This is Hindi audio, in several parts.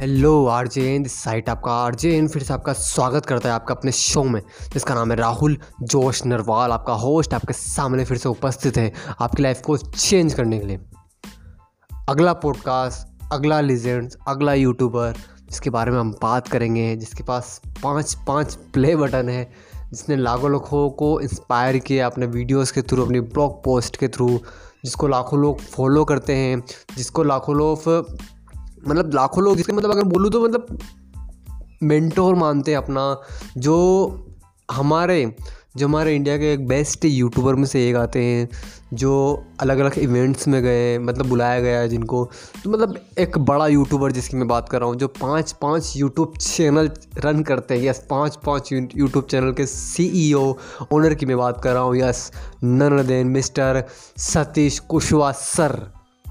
Hello RJ in this site आपका आरजे इन फिर से आपका स्वागत करता है आपका अपने शो में। जिसका नाम है राहुल जोश नरवाल, आपका होस्ट आपके सामने फिर से उपस्थित है आपकी लाइफ को चेंज करने के लिए। अगला पॉडकास्ट अगला लीजेंड्स अगला यूट्यूबर जिसके बारे में हम बात करेंगे, जिसके पास पाँच पाँच प्ले बटन है, जिसने लाखों लोगों को इंस्पायर किया अपने वीडियोस के थ्रू अपनी ब्लॉग पोस्ट के थ्रू जिसको लाखों लोग फॉलो करते हैं, जिसको लाखों लोग मतलब लाखों लोग जिसके मतलब अगर बोलूँ तो मतलब मेंटोर मानते हैं अपना, जो हमारे जो हमारे इंडिया के एक बेस्ट यूट्यूबर में से एक आते हैं, जो अलग अलग इवेंट्स में गए मतलब बुलाया गया है जिनको। तो मतलब एक बड़ा यूट्यूबर जिसकी मैं बात कर रहा हूँ, जो पाँच पाँच यूट्यूब चैनल रन करते हैं यस पाँच पाँच यूट्यूब चैनल के सीईओ ओनर की मैं बात कर रहा हूँ yes none then mister Satish Kushwaha sir.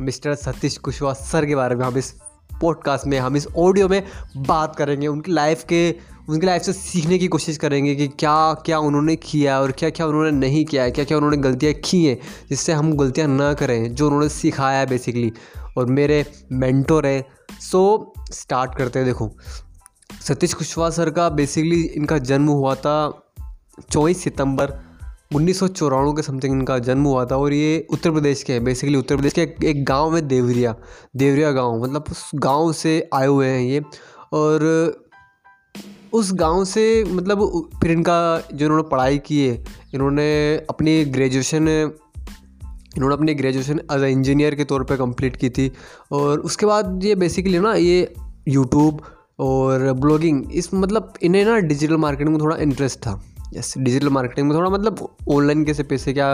Mister Satish Kushwaha sir के बारे में हम इस पॉडकास्ट में हम इस ऑडियो में बात करेंगे, उनकी लाइफ के, उनकी लाइफ से सीखने की कोशिश करेंगे कि क्या क्या उन्होंने किया और क्या क्या उन्होंने नहीं किया है, क्या क्या उन्होंने गलतियाँ की हैं, जिससे हम गलतियाँ ना करें, जो उन्होंने सिखाया है बेसिकली और मेरे मेंटोर है। सो स्टार्ट करते हैं देखो। सतीश कुशवाहा सर का बेसिकली इनका जन्म हुआ था चौबीस सितंबर उन्नीस सौ चौरानवे के समथिंग इनका जन्म हुआ था और ये उत्तर प्रदेश के हैं बेसिकली उत्तर प्रदेश के एक, गाँव में देवरिया देवरिया गाँव मतलब उस गाँव से आए हुए हैं ये। और उस गाँव से मतलब फिर इनका जो इन्होंने पढ़ाई की है इन्होंने अपनी ग्रेजुएशन इन्होंने अपनी ग्रेजुएशन एज ए इंजीनियर के तौर पे कंप्लीट की थी। और उसके बाद ये बेसिकली ना ये यूट्यूब और ब्लॉगिंग इस मतलब इन्हें ना डिजिटल मार्केटिंग में थोड़ा इंटरेस्ट था। यस डिजिटल मार्केटिंग में थोड़ा मतलब ऑनलाइन कैसे पैसे क्या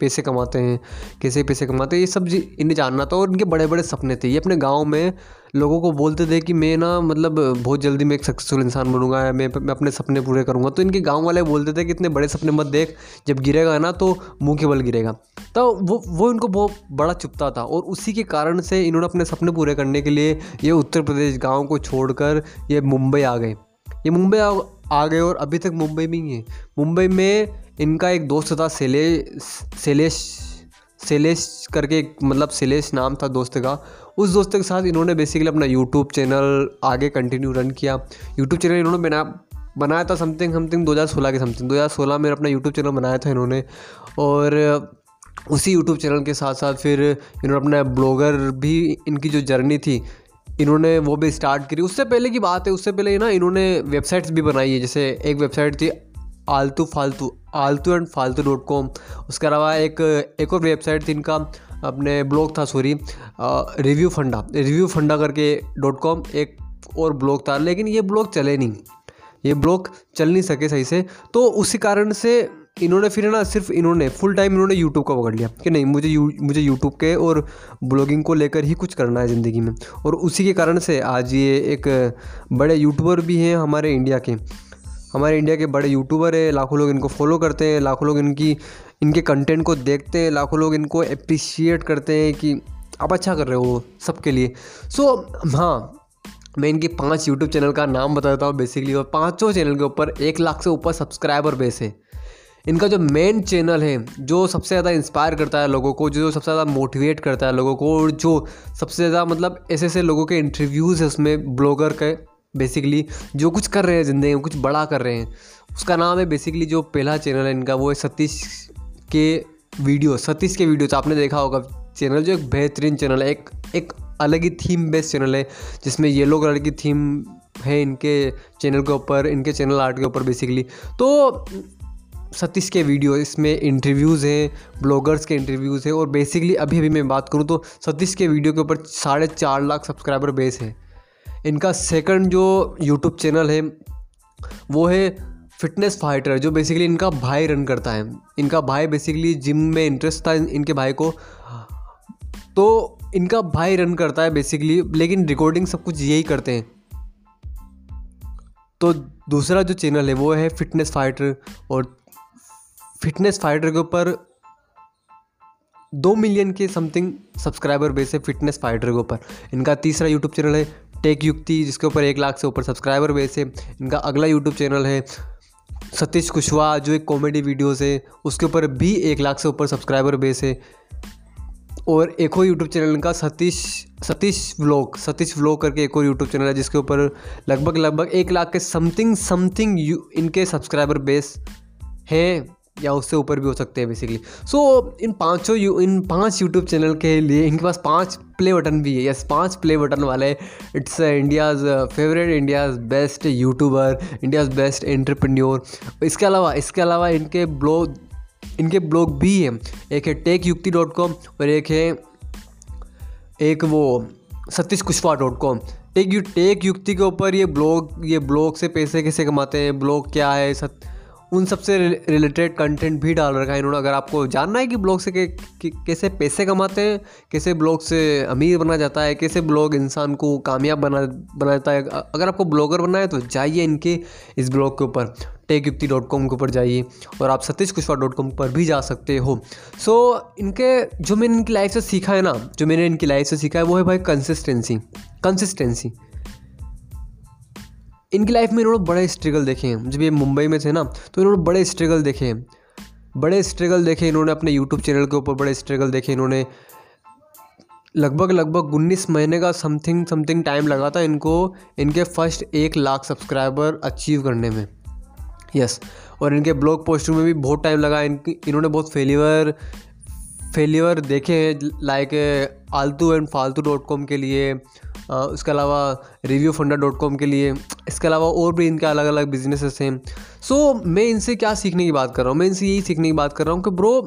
पैसे कमाते हैं, कैसे पैसे कमाते हैं, ये सब इन्हें जानना था और इनके बड़े बड़े सपने थे। ये अपने गाँव में लोगों को बोलते थे कि मैं ना मतलब बहुत जल्दी मैं एक सक्सेसफुल इंसान बनूँगा, मैं मैं अपने सपने पूरे करूँगा। तो इनके गाँव वाले बोलते थे कि इतने बड़े सपने मत देख, जब गिरेगा ना तो मुँह के बल गिरेगा। तो वो वो इनको बहुत बड़ा चुपता था और उसी के कारण से इन्होंने अपने सपने पूरे करने के लिए ये उत्तर प्रदेश गाँव को छोड़कर ये मुंबई आ गए। ये मुंबई आ आ गए और अभी तक मुंबई में ही है। मुंबई में इनका एक दोस्त था सेले सेलेश सेलेश करके मतलब सेलेश नाम था दोस्त का। उस दोस्त के साथ इन्होंने बेसिकली अपना यूट्यूब चैनल आगे कंटिन्यू रन किया। यूट्यूब चैनल इन्होंने बना, बनाया था समथिंग समथिंग 2016 के समथिंग 2016 में अपना यूट्यूब चैनल बनाया था इन्होंने। और उसी यूट्यूब चैनल के साथ साथ फिर इन्होंने अपना ब्लॉगर भी इनकी जो जर्नी थी इन्होंने वो भी स्टार्ट करी। उससे पहले की बात है, उससे पहले ना इन्होंने वेबसाइट्स भी बनाई है, जैसे एक वेबसाइट थी आलतू फालतू, आलतू एंड फालतू डॉट कॉम उसके अलावा एक एक और वेबसाइट थी इनका, अपने ब्लॉग था सॉरी रिव्यू फंडा। रिव्यू फंडा करके डॉट कॉम एक और ब्लॉग था, लेकिन ये ब्लॉग चले नहीं। ये ब्लॉग चल नहीं सके सही से। तो उसी कारण से इन्होंने फिर ना सिर्फ़ इन्होंने फुल टाइम इन्होंने यूट्यूब का पकड़ लिया। कि नहीं मुझे यू मुझे यूट्यूब के और ब्लॉगिंग को लेकर ही कुछ करना है ज़िंदगी में। और उसी के कारण से आज ये एक बड़े यूट्यूबर भी हैं हमारे इंडिया के। हमारे इंडिया के बड़े यूट्यूबर हैं लाखों लोग इनको फॉलो करते हैं लाखों लोग इनकी इनके कंटेंट को देखते हैं लाखों लोग इनको अप्रिशिएट करते हैं कि आप अच्छा कर रहे हो सबके लिए। सो so, हाँ मैं इनके पाँच यूट्यूब चैनल का नाम बताता हूँ बेसिकली और पाँचों चैनल के ऊपर एक लाख से ऊपर सब्सक्राइबर बेस है। इनका जो मेन चैनल है, जो सबसे ज़्यादा इंस्पायर करता है लोगों को, जो सबसे ज़्यादा मोटिवेट करता है लोगों को, और जो सबसे ज़्यादा मतलब ऐसे ऐसे लोगों के इंटरव्यूज़ है उसमें ब्लॉगर के बेसिकली जो कुछ कर रहे हैं ज़िंदगी में, कुछ बड़ा कर रहे हैं। उसका नाम है बेसिकली जो पहला चैनल है इनका, वो है सतीश के वीडियो सतीश के वीडियो तो आपने देखा होगा चैनल जो एक बेहतरीन चैनल है, एक एक अलग ही थीम बेस्ड चैनल है, जिसमें येलो कलर की थीम है इनके चैनल के ऊपर, इनके चैनल आर्ट के ऊपर बेसिकली तो सतीश के वीडियो, इसमें इंटरव्यूज़ हैं ब्लॉगर्स के इंटरव्यूज़ हैं और बेसिकली अभी अभी मैं बात करूँ तो सतीश के वीडियो के ऊपर साढ़े चार लाख सब्सक्राइबर बेस है। इनका सेकंड जो यूट्यूब चैनल है, वो है फिटनेस फाइटर जो बेसिकली इनका भाई रन करता है। इनका भाई बेसिकली जिम में इंटरेस्ट था इनके भाई को। तो इनका भाई रन करता है बेसिकली लेकिन रिकॉर्डिंग सब कुछ यही करते हैं। तो दूसरा जो चैनल है, वो है फिटनेस फाइटर और फिटनेस फाइटर के ऊपर दो मिलियन के समथिंग सब्सक्राइबर बेस है फिटनेस फाइटर के ऊपर। इनका तीसरा यूट्यूब चैनल है टेक युक्ति जिसके ऊपर एक लाख से ऊपर सब्सक्राइबर बेस है। इनका अगला यूट्यूब चैनल है सतीश कुशवाहा, जो एक कॉमेडी वीडियोस है। उसके ऊपर भी एक लाख से ऊपर सब्सक्राइबर बेस है। और एक और यूट्यूब चैनल इनका सतीश सतीश व्लॉग सतीश व्लॉग करके एक और यूट्यूब चैनल है, जिसके ऊपर लगभग लगभग एक लाख के समथिंग समथिंग इनके सब्सक्राइबर बेस हैं। या उससे ऊपर भी हो सकते हैं बेसिकली सो so, इन पाँचों इन पाँच यूट्यूब चैनल के लिए इनके पास पाँच प्ले बटन भी है. यस पाँच प्ले बटन वाले. It's India's favourite India's best YouTuber India's best entrepreneur इसके अलावा इसके अलावा इनके ब्लॉग इनके ब्लॉग भी हैं. एक है टेक युक्ति डॉट कॉम और एक है एक वो Satish Kushwaha dot com tech you tech Yukti के ऊपर ये ब्लॉग ये ब्लॉग से पैसे कैसे कमाते हैं? ब्लॉग क्या है? सत उन सबसे रिलेटेड कंटेंट भी डाल रखा है इन्होंने। अगर आपको जानना है कि ब्लॉग से के, के, कैसे पैसे कमाते हैं कैसे ब्लॉग से अमीर बना जाता है कैसे ब्लॉग इंसान को कामयाब बना बना जाता है अगर आपको ब्लॉगर बनना है तो जाइए इनके इस ब्लॉग के ऊपर टेक युक्ति डॉट कॉम के ऊपर जाइए और आप सतीश कुशवाहा डॉट कॉम पर भी जा सकते हो। सो so, इनके जो मैंने इनकी लाइफ से सीखा है ना जो मैंने इनकी लाइफ से सीखा है वो है भाई कंसिस्टेंसी कंसिस्टेंसी इनकी लाइफ में इन्होंने बड़े स्ट्रगल देखे हैं। जब ये मुंबई में थे ना तो इन्होंने बड़े स्ट्रगल देखे हैं। बड़े स्ट्रगल देखे इन्होंने अपने यूट्यूब चैनल के ऊपर, बड़े स्ट्रगल देखे इन्होंने। लगभग लगभग उन्नीस महीने का समथिंग समथिंग टाइम लगा था इनको, इनके फ़र्स्ट एक लाख सब्सक्राइबर अचीव करने में। यस और इनके ब्लॉग पोस्टिंग में भी बहुत टाइम लगा। इनकी, इन्होंने बहुत फेलियर फेलियर देखे हैं like Aaltu and Faltu dot com के लिए उसके अलावा रिव्यू फंडा डॉट कॉम के लिए इसके अलावा और भी इनके अलग अलग बिजनेसेस हैं। सो so, मैं इनसे क्या सीखने की बात कर रहा हूँ? मैं इनसे यही सीखने की बात कर रहा हूँ कि ब्रो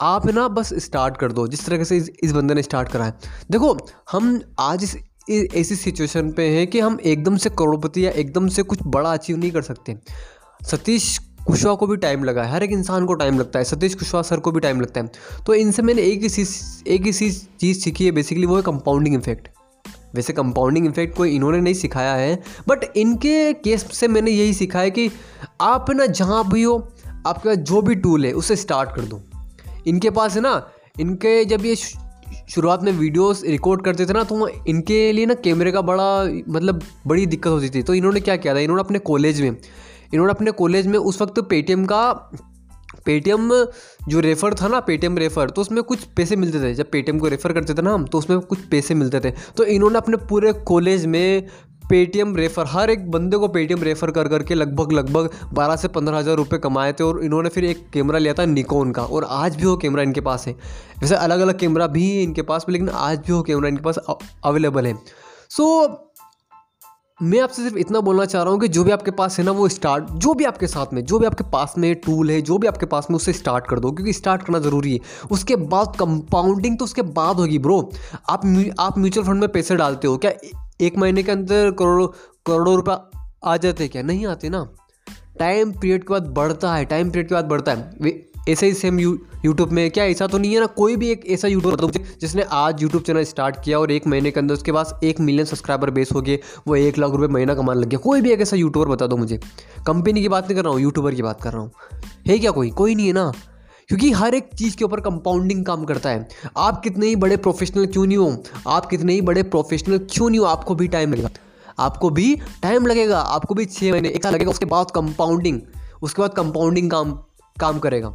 आप ना बस स्टार्ट कर दो जिस तरह से इस, इस बंदे ने स्टार्ट करा है। देखो हम आज इस ऐसी सिचुएशन पे हैं कि हम एकदम से करोड़पति या एकदम से कुछ बड़ा अचीव नहीं कर सकते। सतीश कुशवाहा को भी टाइम लगा है। हर एक इंसान को टाइम लगता है। सतीश कुशवाहा सर को भी टाइम लगता है। तो इनसे मैंने एक ही चीज़, एक ही चीज़ सीखी है। बेसिकली वो है कंपाउंडिंग इफ़ेक्ट वैसे कंपाउंडिंग इफ़ेक्ट कोई इन्होंने नहीं सिखाया है बट इनके केस से मैंने यही सीखा है कि आप ना जहाँ भी हो, आपके पास जो भी टूल है, उसे स्टार्ट कर दो। इनके पास है ना, इनके जब ये शुरुआत में वीडियोस रिकॉर्ड करते थे ना तो इनके लिए ना कैमरे का बड़ा मतलब बड़ी दिक्कत होती थी। तो इन्होंने क्या किया था? इन्होंने अपने कॉलेज में इन्होंने अपने कॉलेज में उस वक्त पेटीएम का पेटीएम जो रेफ़र था ना पेटीएम रेफ़र तो उसमें कुछ पैसे मिलते थे। जब पेटीएम को रेफ़र करते थे ना हम तो उसमें कुछ पैसे मिलते थे। तो इन्होंने अपने पूरे कॉलेज में पेटीएम रेफ़र हर एक बंदे को पेटीएम रेफ़र कर करके लगभग लगभग बारह से पंद्रह हज़ार रुपये कमाए थे। और इन्होंने फिर एक कैमरा लिया था निकोन का और आज भी वो कैमरा इनके पास है। वैसे अलग अलग कैमरा भी इनके पास लेकिन आज भी वो कैमरा इनके पास अवेलेबल है। सो so, मैं आपसे सिर्फ़ इतना बोलना चाह रहा हूँ कि जो भी आपके पास है ना, वो स्टार्ट जो भी आपके साथ में, जो भी आपके पास में टूल है, जो भी आपके पास में उससे स्टार्ट कर दो, क्योंकि स्टार्ट करना ज़रूरी है। उसके बाद कंपाउंडिंग तो उसके बाद होगी ब्रो आप आप म्यूचुअल फंड में पैसे डालते हो, क्या एक महीने के अंदर करोड़ों करोड़ों रुपये आ जाते क्या? नहीं आते ना। टाइम पीरियड के बाद बढ़ता है टाइम पीरियड के बाद बढ़ता है। ऐसे ही सेम यू यूट्यूब में, क्या ऐसा तो नहीं है ना, कोई भी एक ऐसा यूट्यूबर बताओ मुझे, जिसने आज यूट्यूब चैनल स्टार्ट किया और एक महीने के अंदर उसके पास एक मिलियन सब्सक्राइबर बेस हो गए, वो एक लाख रुपये महीना कमाने लग गया। कोई भी एक ऐसा यूट्यूबर बता दो मुझे। कंपनी की बात नहीं कर रहा हूँ यूट्यूबर की बात कर रहा हूँ। है क्या कोई? कोई नहीं है ना। क्योंकि हर एक चीज़ के ऊपर कंपाउंडिंग काम करता है। आप कितने ही बड़े प्रोफेशनल क्यों नहीं हो, आप कितने ही बड़े प्रोफेशनल क्यों नहीं हो, आपको भी टाइम लगेगा आपको भी टाइम लगेगा, आपको भी छः महीने, एक साल लगेगा, उसके बाद कंपाउंडिंग उसके बाद कंपाउंडिंग काम काम करेगा।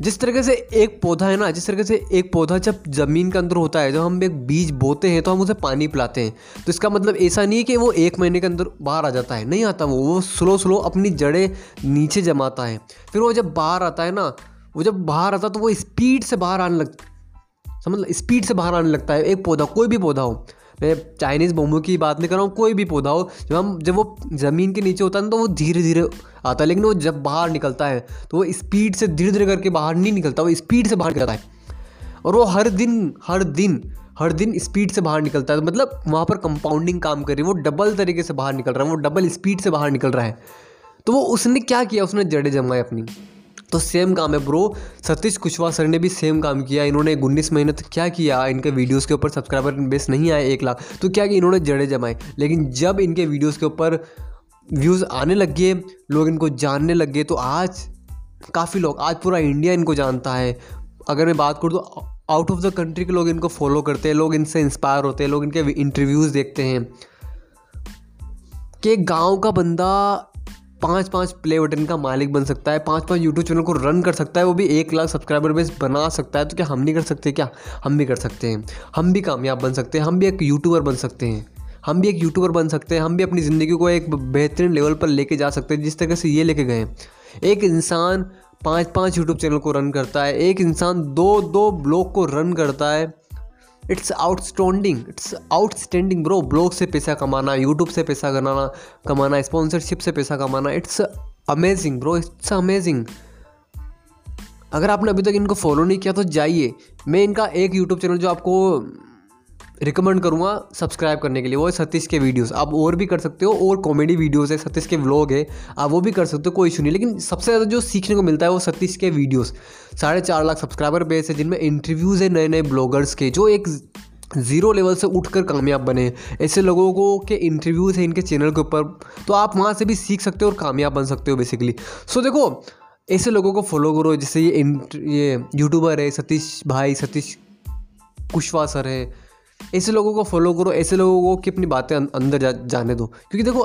जिस तरीके से एक पौधा है ना, जिस तरीके से एक पौधा जब ज़मीन के अंदर होता है, जब हम एक बीज बोते हैं तो हम उसे पानी पिलाते हैं। तो इसका मतलब ऐसा नहीं है कि वो एक महीने के अंदर बाहर आ जाता है, नहीं आता वो। वो स्लो स्लो अपनी जड़ें नीचे जमाता है। फिर वो जब बाहर आता है ना, वो जब बाहर आता है तो वो स्पीड से बाहर आने लग, समझ स्पीड से बाहर आने लगता है, एक पौधा, कोई भी पौधा हो। मैं चाइनीज़ बोमो की बात नहीं कर रहा हूँ, कोई भी पौधा हो, जब हम, जब वो ज़मीन के नीचे होता है ना तो वो धीरे धीरे आता है, लेकिन वो जब बाहर निकलता है तो वो स्पीड से धीरे धीरे करके बाहर नहीं निकलता, वो स्पीड से बाहर निकलता है। और वो हर दिन हर दिन हर दिन स्पीड से बाहर निकलता है मतलब वहाँ पर कंपाउंडिंग काम कर रही है, वो डबल तरीके से बाहर निकल रहा है, वो डबल स्पीड से बाहर निकल रहा है। तो वो उसने क्या किया, उसने जड़े जमाए अपनी। तो सेम काम है ब्रो सतीश कुशवाहा सर ने भी सेम काम किया. इन्होंने उन्नीस महीने तक क्या किया? इनके वीडियोस के ऊपर सब्सक्राइबर बेस नहीं आए एक लाख. तो क्या कि इन्होंने जड़े जमाए? लेकिन जब इनके वीडियोस के ऊपर व्यूज़ आने लग गए, लोग इनको जानने लग गए तो आज काफ़ी लोग, आज पूरा इंडिया इनको जानता है. अगर मैं बात करूँ तो आउट ऑफ़ द कंट्री के लोग इनको फॉलो करते हैं, लोग इनसे इंस्पायर होते हैं, लोग इनके इंटरव्यूज़ देखते हैं. कि गाँव का बंदा पाँच पाँच प्ले बटन का मालिक बन सकता है पाँच पाँच यूट्यूब चैनल को रन कर सकता है, वो भी एक लाख सब्सक्राइबर बेस बना सकता है तो क्या हम नहीं कर सकते क्या? हम भी कर सकते हैं। हम भी कामयाब बन सकते हैं, हम भी एक यूट्यूबर बन सकते हैं। हम भी एक यूट्यूबर बन सकते हैं, हम भी अपनी ज़िंदगी को एक बेहतरीन लेवल पर लेके जा सकते हैं, जिस तरह से ये लेके गए एक इंसान पाँच पाँच यूट्यूब चैनल को रन करता है, एक इंसान दो दो ब्लॉग को रन करता है it's outstanding it's outstanding bro blog से पैसा कमाना यूट्यूब से पैसा कमाना कमाना स्पॉन्सरशिप से पैसा कमाना it's amazing bro it's amazing अगर आपने अभी तक इनको फॉलो नहीं किया तो जाइए। मैं इनका एक यूट्यूब चैनल जो आपको रिकमेंड करूँगा सब्सक्राइब करने के लिए, वो है सतीश के वीडियोस आप और भी कर सकते हो, और कॉमेडी वीडियोस है, सतीश के व्लॉग है, आप वो भी कर सकते हो, कोई इशू नहीं। लेकिन सबसे ज़्यादा जो सीखने को मिलता है वो सतीश के वीडियोस साढ़े चार लाख सब्सक्राइबर बेस है, जिनमें इंटरव्यूज़ है नए नए ब्लॉगर्स के, जो एक ज़ीरो लेवल से उठकर कामयाब बने ऐसे लोगों को के इंटरव्यूज़ हैं इनके चैनल के ऊपर तो आप वहाँ से भी सीख सकते हो और कामयाब बन सकते हो बेसिकली सो देखो, ऐसे लोगों को फॉलो करो, जैसे ये ये यूट्यूबर है, सतीश भाई, सतीश कुशवा सर है ऐसे लोगों को फॉलो करो ऐसे लोगों को कि अपनी बातें अं-, अंदर जा, जाने दो। क्योंकि देखो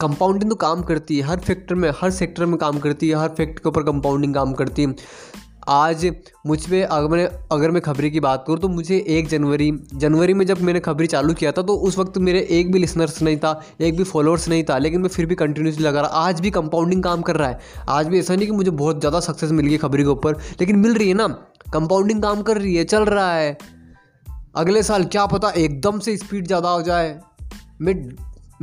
कंपाउंडिंग तो काम करती है हर फैक्टर में हर सेक्टर में काम करती है हर फैक्टर के ऊपर कंपाउंडिंग काम करती है। आज मुझ पर अगर मैं अगर मैं खबरी की बात करूँ तो मुझे एक जनवरी जनवरी में जब मैंने खबरी चालू किया था तो उस वक्त मेरे एक भी लिसनर्स नहीं था एक भी फॉलोअर्स नहीं था लेकिन मैं फिर भी कंटिन्यूसली लगा रहा। आज भी कंपाउंडिंग काम कर रहा है। आज भी ऐसा नहीं कि मुझे बहुत ज़्यादा सक्सेस मिल गई खबरी के ऊपर लेकिन मिल रही है ना। कंपाउंडिंग काम कर रही है चल रहा है। अगले साल क्या पता एकदम से स्पीड ज़्यादा हो जाए। मे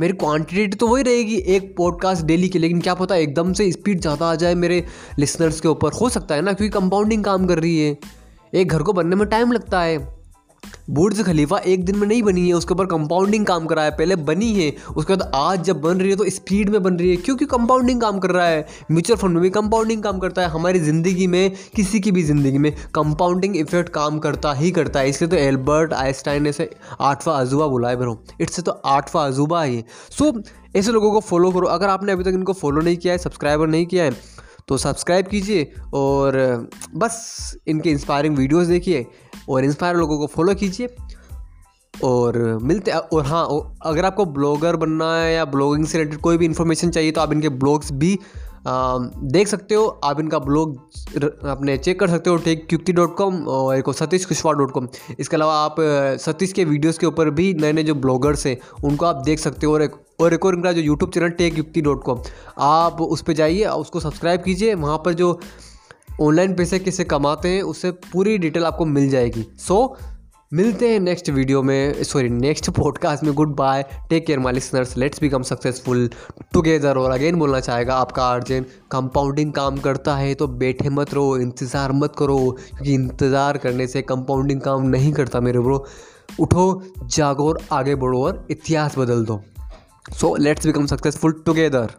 मेरी क्वांटिटी तो वही रहेगी एक पॉडकास्ट डेली की, लेकिन क्या पता एकदम से स्पीड ज़्यादा आ जाए मेरे लिसनर्स के ऊपर। हो सकता है ना, क्योंकि कंपाउंडिंग काम कर रही है। एक घर को बनने में टाइम लगता है। बुर्ज खलीफा एक दिन में नहीं बनी है, उसके ऊपर कंपाउंडिंग काम करा है, पहले बनी है, उसके बाद आज जब बन रही है तो स्पीड में बन रही है, क्योंकि कंपाउंडिंग काम कर रहा है म्यूचुअल फंड में भी कंपाउंडिंग काम करता है, हमारी ज़िंदगी में, किसी की भी ज़िंदगी में कंपाउंडिंग इफ़ेक्ट काम करता ही करता है, इसलिए तो एल्बर्ट आइंस्टाइन ने से आठवां अजूबा बुलाए ब्रो इट्स तो आठवां अजूबा है सो ऐसे लोगों को फॉलो करो, अगर आपने अभी तक इनको फॉलो नहीं किया है सब्सक्राइबर नहीं किया है तो सब्सक्राइब कीजिए और बस इनके इंस्पायरिंग वीडियोस देखिए और इंस्पायर लोगों को फॉलो कीजिए। और मिलते और हाँ अगर आपको ब्लॉगर बनना है या ब्लॉगिंग से रिलेटेड कोई भी इन्फॉर्मेशन चाहिए तो आप इनके ब्लॉग्स भी आ, देख सकते हो। आप इनका ब्लॉग अपने चेक कर सकते हो टेक क्युक्ति डॉट कॉम और एक सतीश कुशवाहा डॉट कॉम। इसके अलावा आप सतीश के वीडियोस के ऊपर भी नए नए जो ब्लॉगर्स हैं उनको आप देख सकते हो। और एक और एक और इनका जो YouTube channel tech Yukti dot com आप उस पर जाइए उसको सब्सक्राइब कीजिए। वहाँ पर जो ऑनलाइन पैसे कैसे कमाते हैं उससे पूरी डिटेल आपको मिल जाएगी। सो so, मिलते हैं नेक्स्ट वीडियो में सॉरी नेक्स्ट पॉडकास्ट में good bye take care my listeners let's become successful together और अगेन बोलना चाहेगा आपका अर्जेंट कंपाउंडिंग काम करता है तो बैठे मत रहो इंतज़ार मत करो क्योंकि इंतज़ार करने से कंपाउंडिंग काम नहीं करता मेरे ब्रो उठो जागो और आगे बढ़ो और इतिहास बदल दो। So let's become successful together